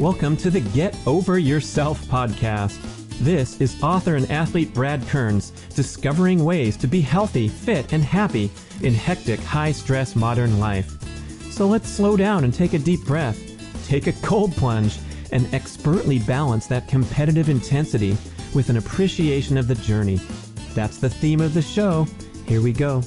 Welcome to the Get Over Yourself podcast. This is author and athlete Brad Kearns discovering ways to be healthy, fit, and happy in hectic, high stress modern life. So let's slow down and take a deep breath, take a cold plunge, and expertly balance that competitive intensity with an appreciation of the journey. That's the theme of the show. Here we go.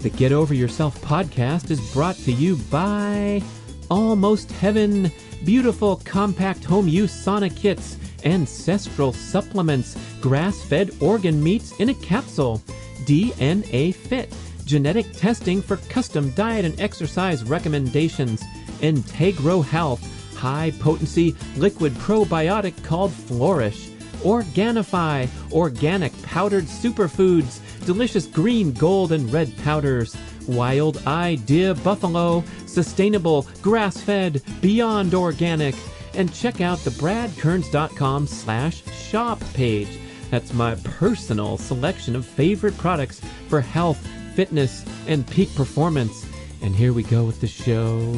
The Get Over Yourself podcast is brought to you by Almost Heaven, beautiful compact home use sauna kits, ancestral supplements, grass fed organ meats in a capsule, DNA Fit, genetic testing for custom diet and exercise recommendations, Integro Health, high potency liquid probiotic called Flourish, Organifi, organic powdered superfoods, delicious green, gold, and red powders, Wild Idea Buffalo, sustainable, grass fed, beyond organic, and check out the bradkearns.com slash shop page. That's my personal selection of favorite products for health, fitness, and peak performance. And here we go with the show.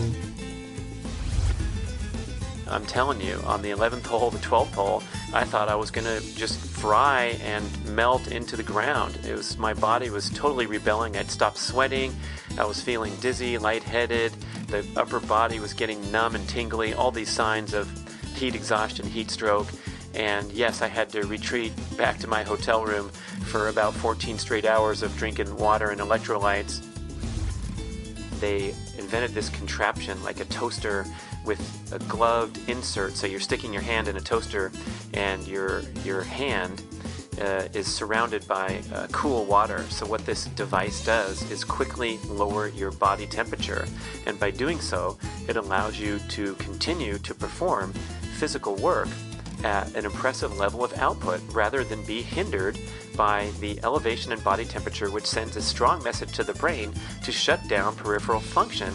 I'm telling you, on the 11th hole, the 12th hole, I thought I was going to just fry and melt into the ground. It was my body was totally rebelling. I'd stopped sweating. I was feeling dizzy, lightheaded. The upper body was getting numb and tingly. All these signs of heat exhaustion, heat stroke. And yes, I had to retreat back to my hotel room for about 14 straight hours of drinking water and electrolytes. They invented this contraption like a toaster with a gloved insert. So you're sticking your hand in a toaster, and your your hand uh, is surrounded by uh, cool water. So what this device does is quickly lower your body temperature, and by doing so, it allows you to continue to perform physical work at an impressive level of output rather than be hindered by the elevation in body temperature, which sends a strong message to the brain to shut down peripheral function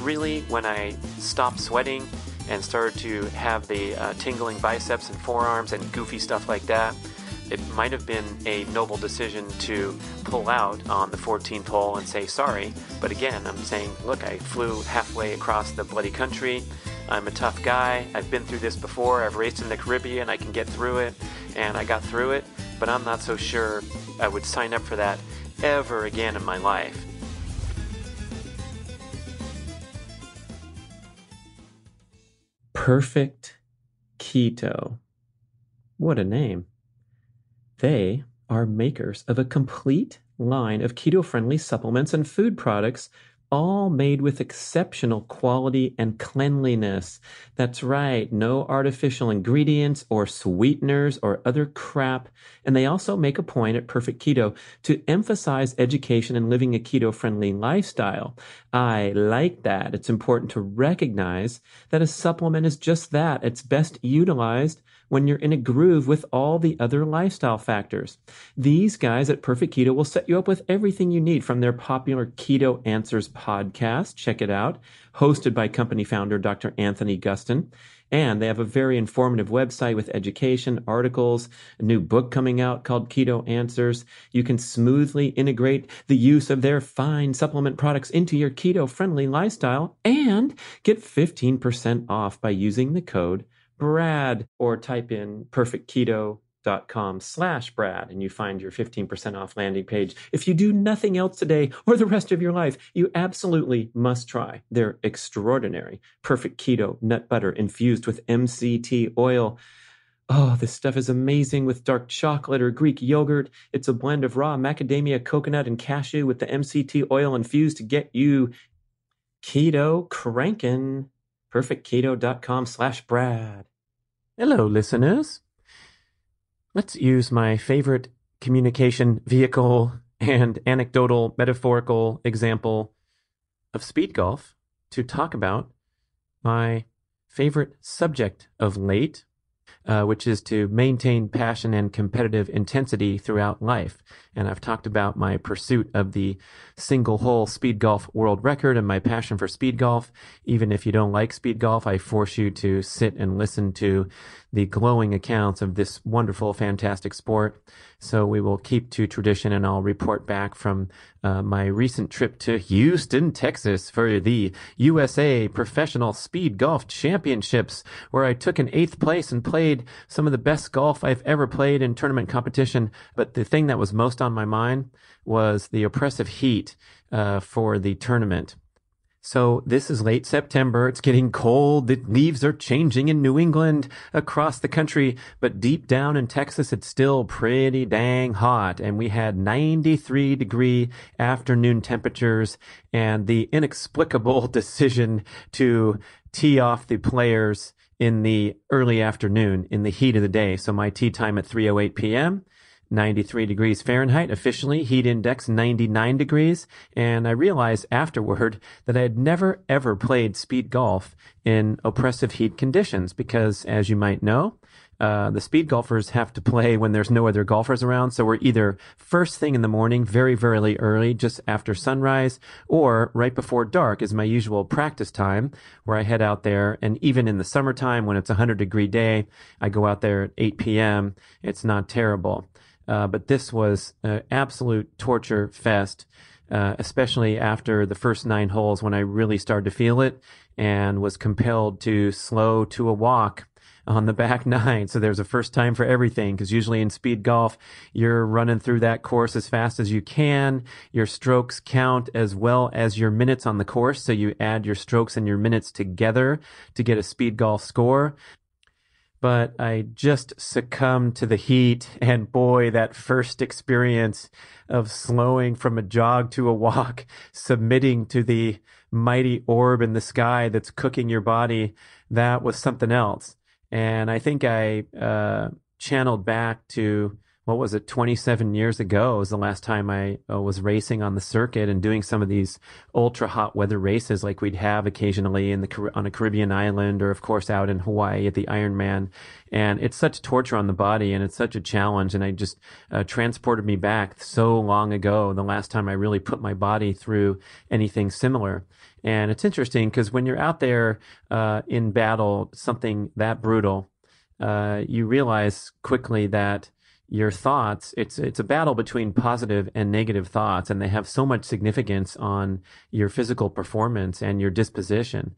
really, when I stopped sweating and started to have the uh, tingling biceps and forearms and goofy stuff like that, it might have been a noble decision to pull out on the 14th hole and say sorry. But again, I'm saying, look, I flew halfway across the bloody country. I'm a tough guy. I've been through this before. I've raced in the Caribbean. I can get through it. And I got through it. But I'm not so sure I would sign up for that ever again in my life. Perfect Keto. What a name. They are makers of a complete line of keto friendly supplements and food products all made with exceptional quality and cleanliness. That's right, no artificial ingredients or sweeteners or other crap. And they also make a point at Perfect Keto to emphasize education and living a keto friendly lifestyle. I like that. It's important to recognize that a supplement is just that. It's best utilized when you're in a groove with all the other lifestyle factors. These guys at Perfect Keto will set you up with everything you need from their popular Keto Answers podcast. Check it out, hosted by company founder Dr. Anthony Gustin. And they have a very informative website with education, articles, a new book coming out called Keto Answers. You can smoothly integrate the use of their fine supplement products into your keto friendly lifestyle and get 15% off by using the code Brad or type in perfectketo.com slash Brad and you find your 15% off landing page. If you do nothing else today or the rest of your life, you absolutely must try their extraordinary perfect keto nut butter infused with MCT oil. Oh, this stuff is amazing with dark chocolate or Greek yogurt. It's a blend of raw macadamia, coconut, and cashew with the MCT oil infused to get you keto cranking. Perfectketo.com slash Brad. Hello, listeners. Let's use my favorite communication vehicle and anecdotal metaphorical example of speed golf to talk about my favorite subject of late, uh, which is to maintain passion and competitive intensity throughout life. And I've talked about my pursuit of the single hole speed golf world record and my passion for speed golf. Even if you don't like speed golf, I force you to sit and listen to the glowing accounts of this wonderful, fantastic sport. So we will keep to tradition and I'll report back from uh, my recent trip to Houston, Texas for the USA Professional Speed Golf Championships, where I took an eighth place and played some of the best golf I've ever played in tournament competition. But the thing that was most on my mind was the oppressive heat uh, for the tournament. So this is late September. It's getting cold. The leaves are changing in New England across the country, but deep down in Texas, it's still pretty dang hot. And we had 93 degree afternoon temperatures and the inexplicable decision to tee off the players in the early afternoon in the heat of the day. So my tee time at 3:08 p.m. 93 degrees Fahrenheit, officially heat index 99 degrees. And I realized afterward that I had never ever played speed golf in oppressive heat conditions because, as you might know, uh, the speed golfers have to play when there's no other golfers around. So we're either first thing in the morning, very, very early, just after sunrise, or right before dark is my usual practice time where I head out there. And even in the summertime, when it's a 100 degree day, I go out there at 8 p.m. It's not terrible. Uh, but this was absolute torture fest, uh, especially after the first nine holes when I really started to feel it and was compelled to slow to a walk on the back nine. So there's a first time for everything because usually in speed golf, you're running through that course as fast as you can. Your strokes count as well as your minutes on the course. So you add your strokes and your minutes together to get a speed golf score but I just succumbed to the heat. And boy, that first experience of slowing from a jog to a walk, submitting to the mighty orb in the sky that's cooking your body, that was something else. And I think I uh, channeled back to what was it 27 years ago was the last time I uh, was racing on the circuit and doing some of these ultra hot weather races like we'd have occasionally in the on a Caribbean island or of course out in Hawaii at the Ironman. And it's such torture on the body and it's such a challenge. And I just uh, transported me back so long ago the last time I really put my body through anything similar. And it's interesting because when you're out there uh, in battle something that brutal uh, you realize quickly that your thoughts it's it's a battle between positive and negative thoughts and they have so much significance on your physical performance and your disposition.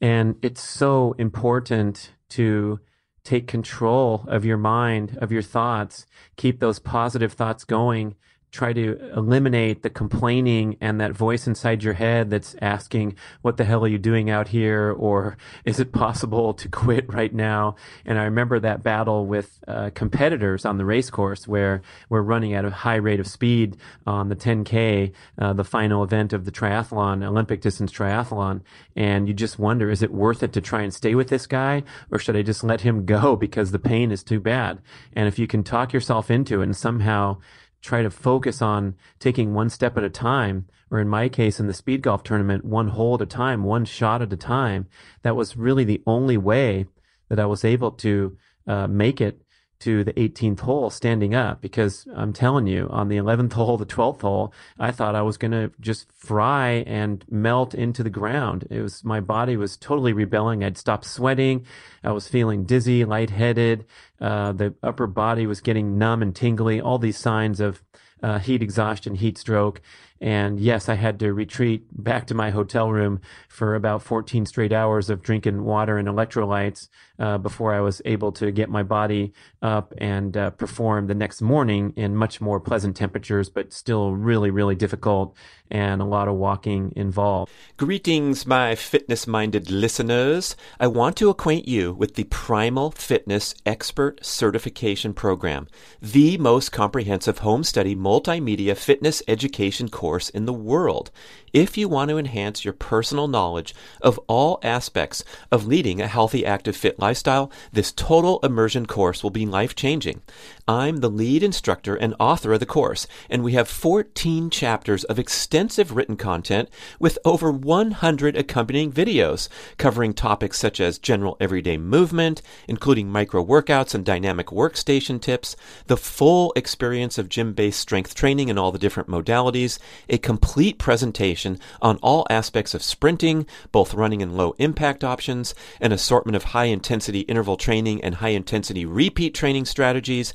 And it's so important to take control of your mind of your thoughts keep those positive thoughts going try to eliminate the complaining and that voice inside your head that's asking, what the hell are you doing out here? Or is it possible to quit right now? And I remember that battle with uh, competitors on the race course where we're running at a high rate of speed on the 10K, uh, the final event of the triathlon, Olympic distance triathlon. And you just wonder, is it worth it to try and stay with this guy? Or should I just let him go because the pain is too bad? And if you can talk yourself into it and somehow try to focus on taking one step at a time, or in my case, in the speed golf tournament, one hole at a time, one shot at a time. That was really the only way that I was able to uh, make it to the 18th hole standing up because I'm telling you, on the 11th hole, the 12th hole, I thought I was going to just fry and melt into the ground. It was, my body was totally rebelling. I'd stopped sweating. I was feeling dizzy, lightheaded. Uh, the upper body was getting numb and tingly, all these signs of uh, heat exhaustion, heat stroke. And yes, I had to retreat back to my hotel room for about 14 straight hours of drinking water and electrolytes uh, before I was able to get my body up and uh, perform the next morning in much more pleasant temperatures, but still really, really difficult and a lot of walking involved. Greetings, my fitness minded listeners. I want to acquaint you with the Primal Fitness Expert Certification Program, the most comprehensive home study multimedia fitness education course course in the world if you want to enhance your personal knowledge of all aspects of leading a healthy, active, fit lifestyle, this total immersion course will be life changing. I'm the lead instructor and author of the course, and we have 14 chapters of extensive written content with over 100 accompanying videos covering topics such as general everyday movement, including micro workouts and dynamic workstation tips, the full experience of gym based strength training and all the different modalities, a complete presentation on all aspects of sprinting, both running and low impact options, an assortment of high intensity interval training and high intensity repeat training strategies,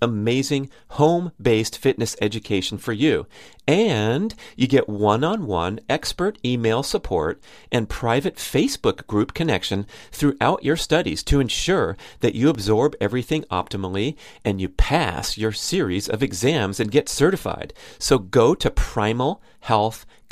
amazing home based fitness education for you. And you get one on one expert email support and private Facebook group connection throughout your studies to ensure that you absorb everything optimally and you pass your series of exams and get certified. So go to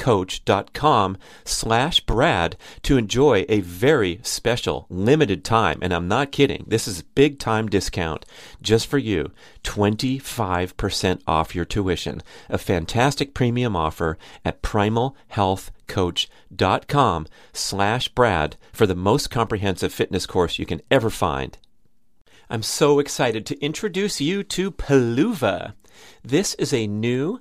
primalhealthcoach.com slash Brad to enjoy a very special limited time. And I'm not kidding. This is big time discount just for you. 25% off your tuition. A fantastic premium offer at primalhealthcoach.com slash Brad for the most comprehensive fitness course you can ever find. I'm so excited to introduce you to Peluva. This is a new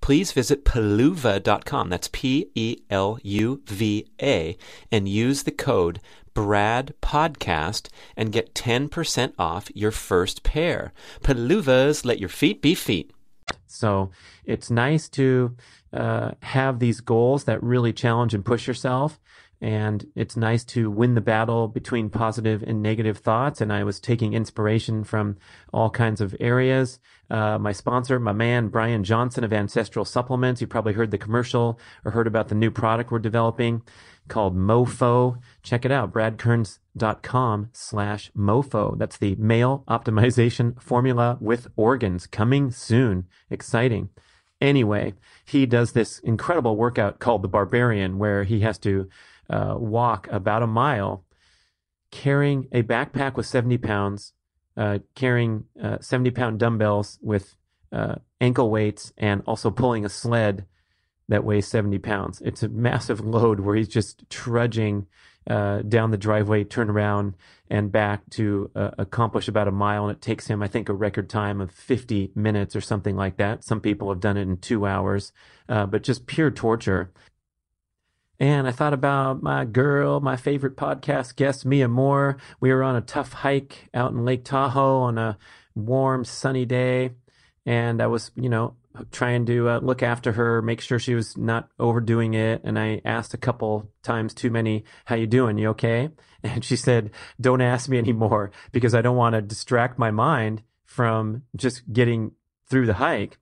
please visit peluva.com. That's P E L U V A and use the code Brad Podcast and get 10% off your first pair. Peluvas, let your feet be feet. So it's nice to uh, have these goals that really challenge and push yourself. And it's nice to win the battle between positive and negative thoughts. And I was taking inspiration from all kinds of areas. Uh, my sponsor, my man, Brian Johnson of Ancestral Supplements. You probably heard the commercial or heard about the new product we're developing called MoFo. Check it out, bradkearns.com slash MoFo. That's the male optimization formula with organs coming soon. Exciting. Anyway, he does this incredible workout called the Barbarian where he has to uh, walk about a mile carrying a backpack with 70 pounds, uh, carrying uh, 70 pound dumbbells with uh, ankle weights, and also pulling a sled that weighs 70 pounds. It's a massive load where he's just trudging uh, down the driveway, turn around, and back to uh, accomplish about a mile. And it takes him, I think, a record time of 50 minutes or something like that. Some people have done it in two hours, uh, but just pure torture. And I thought about my girl, my favorite podcast guest, Mia Moore. We were on a tough hike out in Lake Tahoe on a warm, sunny day. And I was, you know, trying to uh, look after her, make sure she was not overdoing it. And I asked a couple times too many, "How you doing? You okay?" And she said, "Don't ask me anymore because I don't want to distract my mind from just getting through the hike.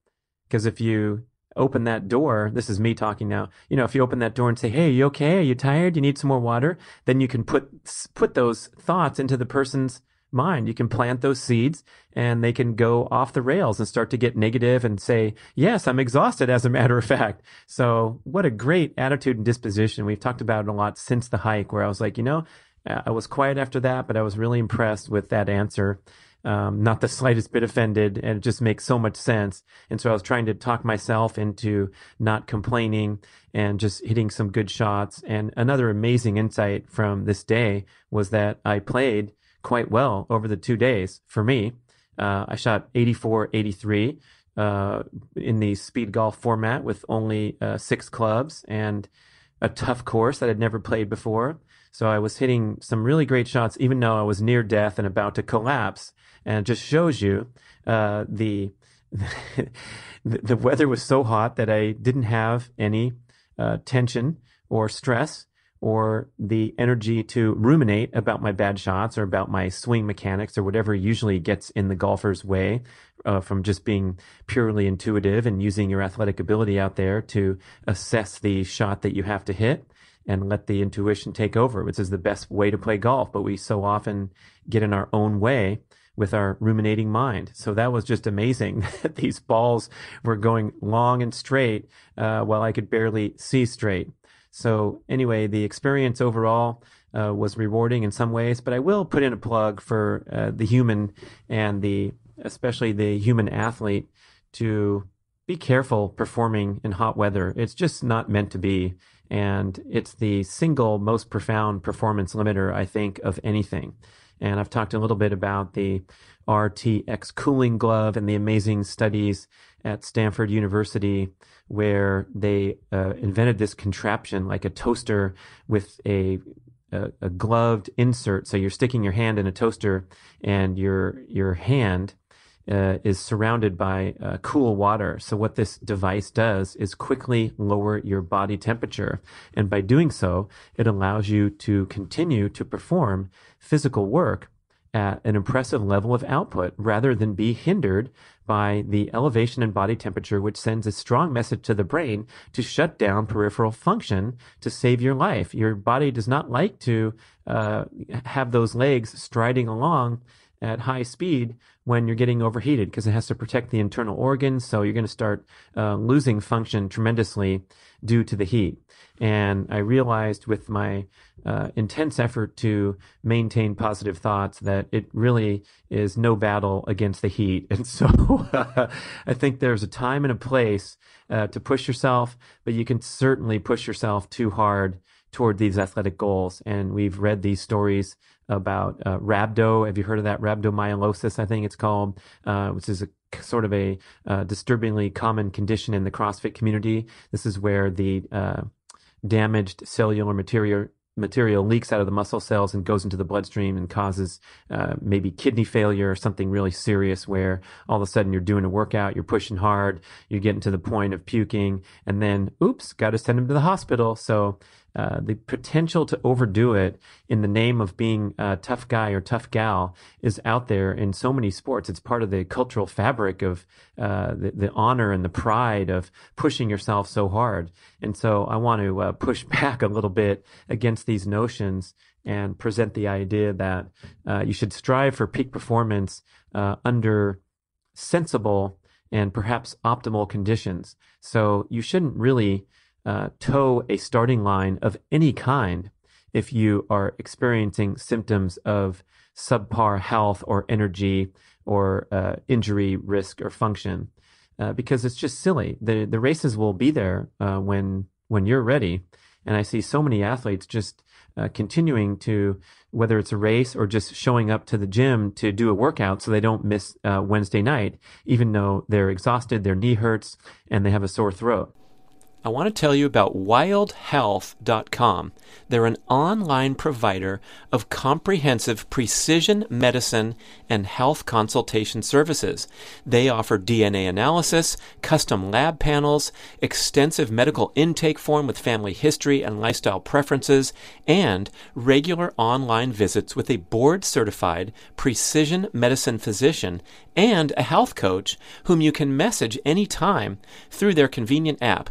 Because if you open that door, this is me talking now. You know, if you open that door and say, "Hey, you okay? Are you tired? You need some more water?" Then you can put put those thoughts into the person's mind. You can plant those seeds and they can go off the rails and start to get negative and say, yes, I'm exhausted as a matter of fact. So what a great attitude and disposition. We've talked about it a lot since the hike where I was like, you know, I was quiet after that, but I was really impressed with that answer. Um, not the slightest bit offended, and it just makes so much sense. And so I was trying to talk myself into not complaining and just hitting some good shots. And another amazing insight from this day was that I played quite well over the two days for me. Uh, I shot 84, 83 uh, in the speed golf format with only uh, six clubs and a tough course that I'd never played before. So I was hitting some really great shots, even though I was near death and about to collapse. And it just shows you uh, the the weather was so hot that I didn't have any uh, tension or stress or the energy to ruminate about my bad shots or about my swing mechanics or whatever usually gets in the golfer's way uh, from just being purely intuitive and using your athletic ability out there to assess the shot that you have to hit and let the intuition take over, which is the best way to play golf. But we so often get in our own way with our ruminating mind. So that was just amazing that these balls were going long and straight uh, while I could barely see straight. So anyway, the experience overall uh, was rewarding in some ways, but I will put in a plug for uh, the human and the especially the human athlete to be careful performing in hot weather. It's just not meant to be. And it's the single most profound performance limiter, I think, of anything. And I've talked a little bit about the RTX cooling glove and the amazing studies at Stanford University where they uh, invented this contraption like a toaster with a, a, a gloved insert. So you're sticking your hand in a toaster, and your your hand uh, is surrounded by uh, cool water. So what this device does is quickly lower your body temperature, and by doing so, it allows you to continue to perform physical work at an impressive level of output rather than be hindered by the elevation in body temperature, which sends a strong message to the brain to shut down peripheral function to save your life. Your body does not like to uh, have those legs striding along at high speed when you're getting overheated because it has to protect the internal organs. So you're going to start uh, losing function tremendously due to the heat. And I realized with my uh, intense effort to maintain positive thoughts that it really is no battle against the heat. And so I think there's a time and a place uh, to push yourself, but you can certainly push yourself too hard toward these athletic goals. And we've read these stories about uh, rhabdo. Have you heard of that? Rhabdomyolysis, I think it's called, uh, which is a sort of a uh, disturbingly common condition in the CrossFit community. This is where the uh, damaged cellular material material leaks out of the muscle cells and goes into the bloodstream and causes uh, maybe kidney failure or something really serious where all of a sudden you're doing a workout, you're pushing hard, you're getting to the point of puking, and then oops, got to send him to the hospital. So uh, the potential to overdo it in the name of being a tough guy or tough gal is out there in so many sports. It's part of the cultural fabric of uh, the, the, honor and the pride of pushing yourself so hard. And so I want to uh, push back a little bit against these notions and present the idea that uh, you should strive for peak performance uh, under sensible and perhaps optimal conditions. So you shouldn't really uh, toe a starting line of any kind if you are experiencing symptoms of subpar health or energy or uh, injury risk or function. Uh, because it's just silly. The the races will be there uh, when when you're ready. And I see so many athletes just uh, continuing to whether it's a race or just showing up to the gym to do a workout so they don't miss uh, Wednesday night even though they're exhausted their knee hurts and they have a sore throat I want to tell you about wildhealth.com. They're an online provider of comprehensive precision medicine and health consultation services. They offer DNA analysis, custom lab panels, extensive medical intake form with family history and lifestyle preferences, and regular online visits with a board certified precision medicine physician and a health coach whom you can message anytime through their convenient app.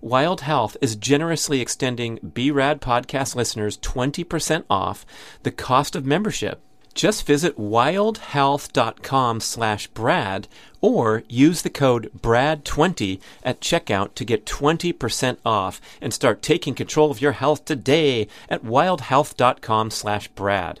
Wild Health is generously extending BRAD podcast listeners 20% off the cost of membership. Just visit wildhealth.com slash Brad or use the code BRAD20 at checkout to get 20% off and start taking control of your health today at wildhealth.com slash Brad.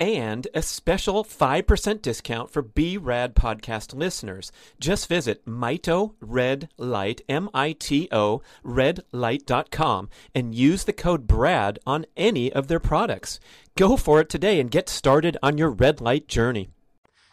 and a special 5% discount for B-Rad podcast listeners. Just visit Mito Red Light, M-I-T-O, redlight.com and use the code BRAD on any of their products. Go for it today and get started on your red light journey.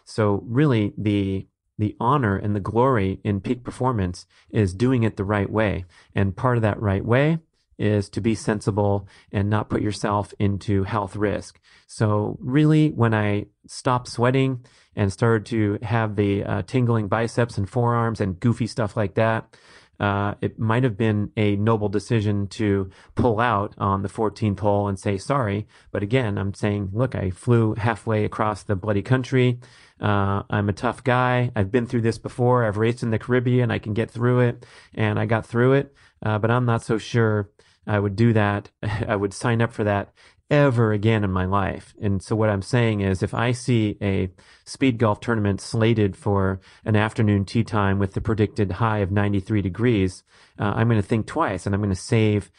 So really the the honor and the glory in peak performance is doing it the right way. And part of that right way is to be sensible and not put yourself into health risk. So really, when I stopped sweating and started to have the uh, tingling biceps and forearms and goofy stuff like that, uh, it might have been a noble decision to pull out on the 14th hole and say sorry. But again, I'm saying, look, I flew halfway across the bloody country. Uh, I'm a tough guy. I've been through this before. I've raced in the Caribbean. I can get through it. And I got through it. Uh, but I'm not so sure I would do that. I would sign up for that ever again in my life. And so what I'm saying is if I see a speed golf tournament slated for an afternoon tee time with the predicted high of 93 degrees, uh, I'm going to think twice and I'm going to save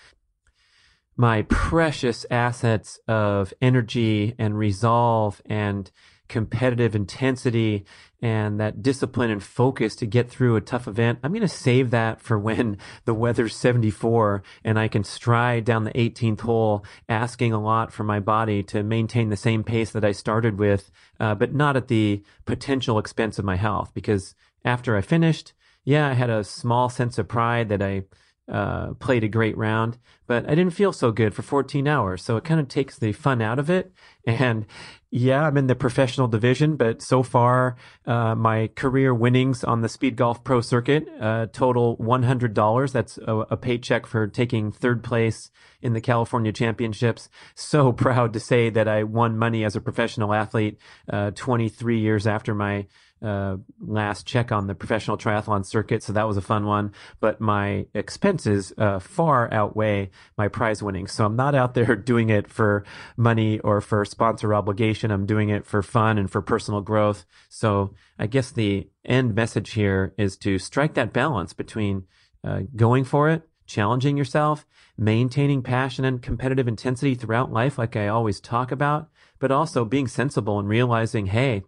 my precious assets of energy and resolve and competitive intensity and that discipline and focus to get through a tough event, I'm going to save that for when the weather's 74 and I can stride down the 18th hole, asking a lot for my body to maintain the same pace that I started with, uh, but not at the potential expense of my health. Because after I finished, yeah, I had a small sense of pride that I uh, played a great round, but I didn't feel so good for 14 hours. So it kind of takes the fun out of it. And yeah, I'm in the professional division, but so far, uh, my career winnings on the Speed Golf Pro Circuit uh, total $100. That's a, a, paycheck for taking third place in the California Championships. So proud to say that I won money as a professional athlete uh, 23 years after my uh, last check on the professional triathlon circuit, so that was a fun one. But my expenses uh, far outweigh my prize winnings, so I'm not out there doing it for money or for sponsor obligation. I'm doing it for fun and for personal growth. So I guess the end message here is to strike that balance between uh, going for it, challenging yourself, maintaining passion and competitive intensity throughout life, like I always talk about, but also being sensible and realizing, hey.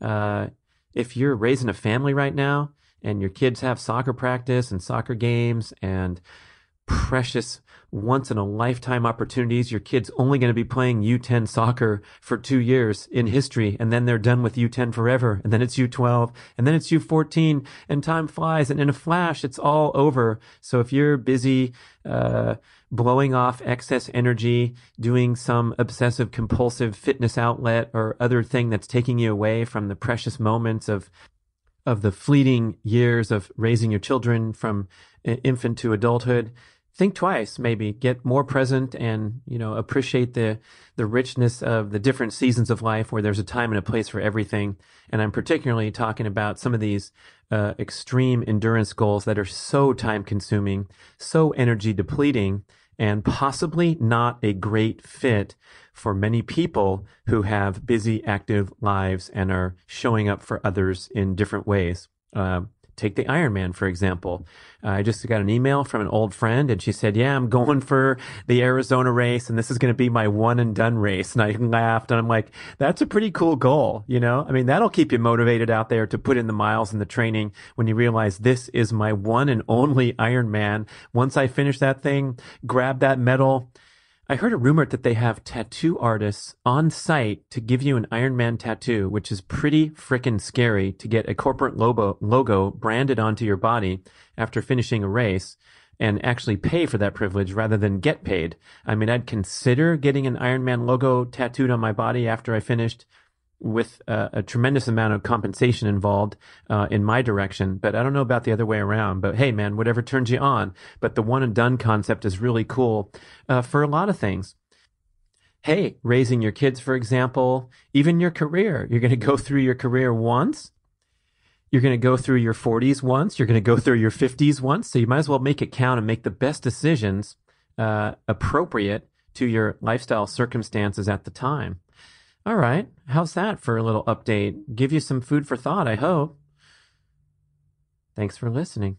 Uh, if you're raising a family right now and your kids have soccer practice and soccer games and precious once in a lifetime opportunities. Your kid's only going to be playing U10 soccer for two years in history, and then they're done with U10 forever, and then it's U12, and then it's U14, and time flies, and in a flash, it's all over. So if you're busy, uh, blowing off excess energy, doing some obsessive compulsive fitness outlet or other thing that's taking you away from the precious moments of of the fleeting years of raising your children from infant to adulthood, think twice maybe. Get more present and you know appreciate the the richness of the different seasons of life where there's a time and a place for everything. And i'm particularly talking about some of these uh, extreme endurance goals that are so time consuming so energy depleting and possibly not a great fit for many people who have busy active lives and are showing up for others in different ways. Uh, take the Ironman, for example. Uh, I just got an email from an old friend and she said, yeah, I'm going for the Arizona race and this is going to be my one and done race. And I laughed and I'm like, that's a pretty cool goal. You know, I mean, that'll keep you motivated out there to put in the miles and the training when you realize this is my one and only Ironman. Once I finish that thing, grab that medal, I heard a rumor that they have tattoo artists on site to give you an Iron Man tattoo, which is pretty freaking scary to get a corporate logo, logo branded onto your body after finishing a race and actually pay for that privilege rather than get paid. I mean, I'd consider getting an Iron Man logo tattooed on my body after I finished with a, a, tremendous amount of compensation involved uh, in my direction. But I don't know about the other way around. But hey, man, whatever turns you on. But the one and done concept is really cool uh, for a lot of things. Hey, raising your kids, for example, even your career. You're going to go through your career once. You're going to go through your 40s once. You're going to go through your 50s once. So you might as well make it count and make the best decisions uh, appropriate to your lifestyle circumstances at the time. All right. How's that for a little update? Give you some food for thought, I hope. Thanks for listening.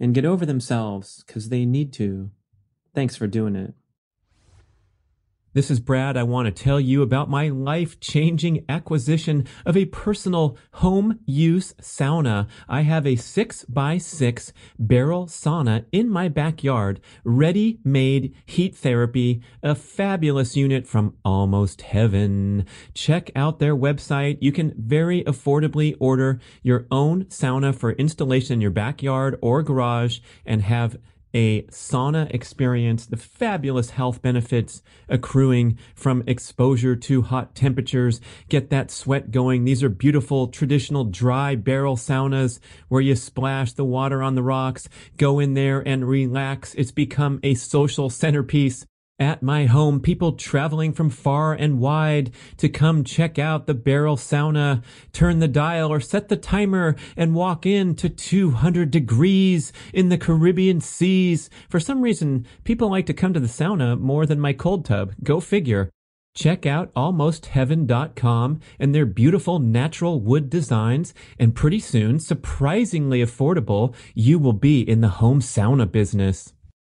and get over themselves because they need to. Thanks for doing it. This is Brad. I want to tell you about my life changing acquisition of a personal home use sauna. I have a six by six barrel sauna in my backyard, ready made heat therapy, a fabulous unit from almost heaven. Check out their website. You can very affordably order your own sauna for installation in your backyard or garage and have a sauna experience, the fabulous health benefits accruing from exposure to hot temperatures, get that sweat going. These are beautiful traditional dry barrel saunas where you splash the water on the rocks, go in there and relax. It's become a social centerpiece at my home, people traveling from far and wide to come check out the barrel sauna, turn the dial or set the timer and walk in to 200 degrees in the Caribbean seas. For some reason, people like to come to the sauna more than my cold tub. Go figure. Check out almostheaven.com and their beautiful natural wood designs, and pretty soon, surprisingly affordable, you will be in the home sauna business.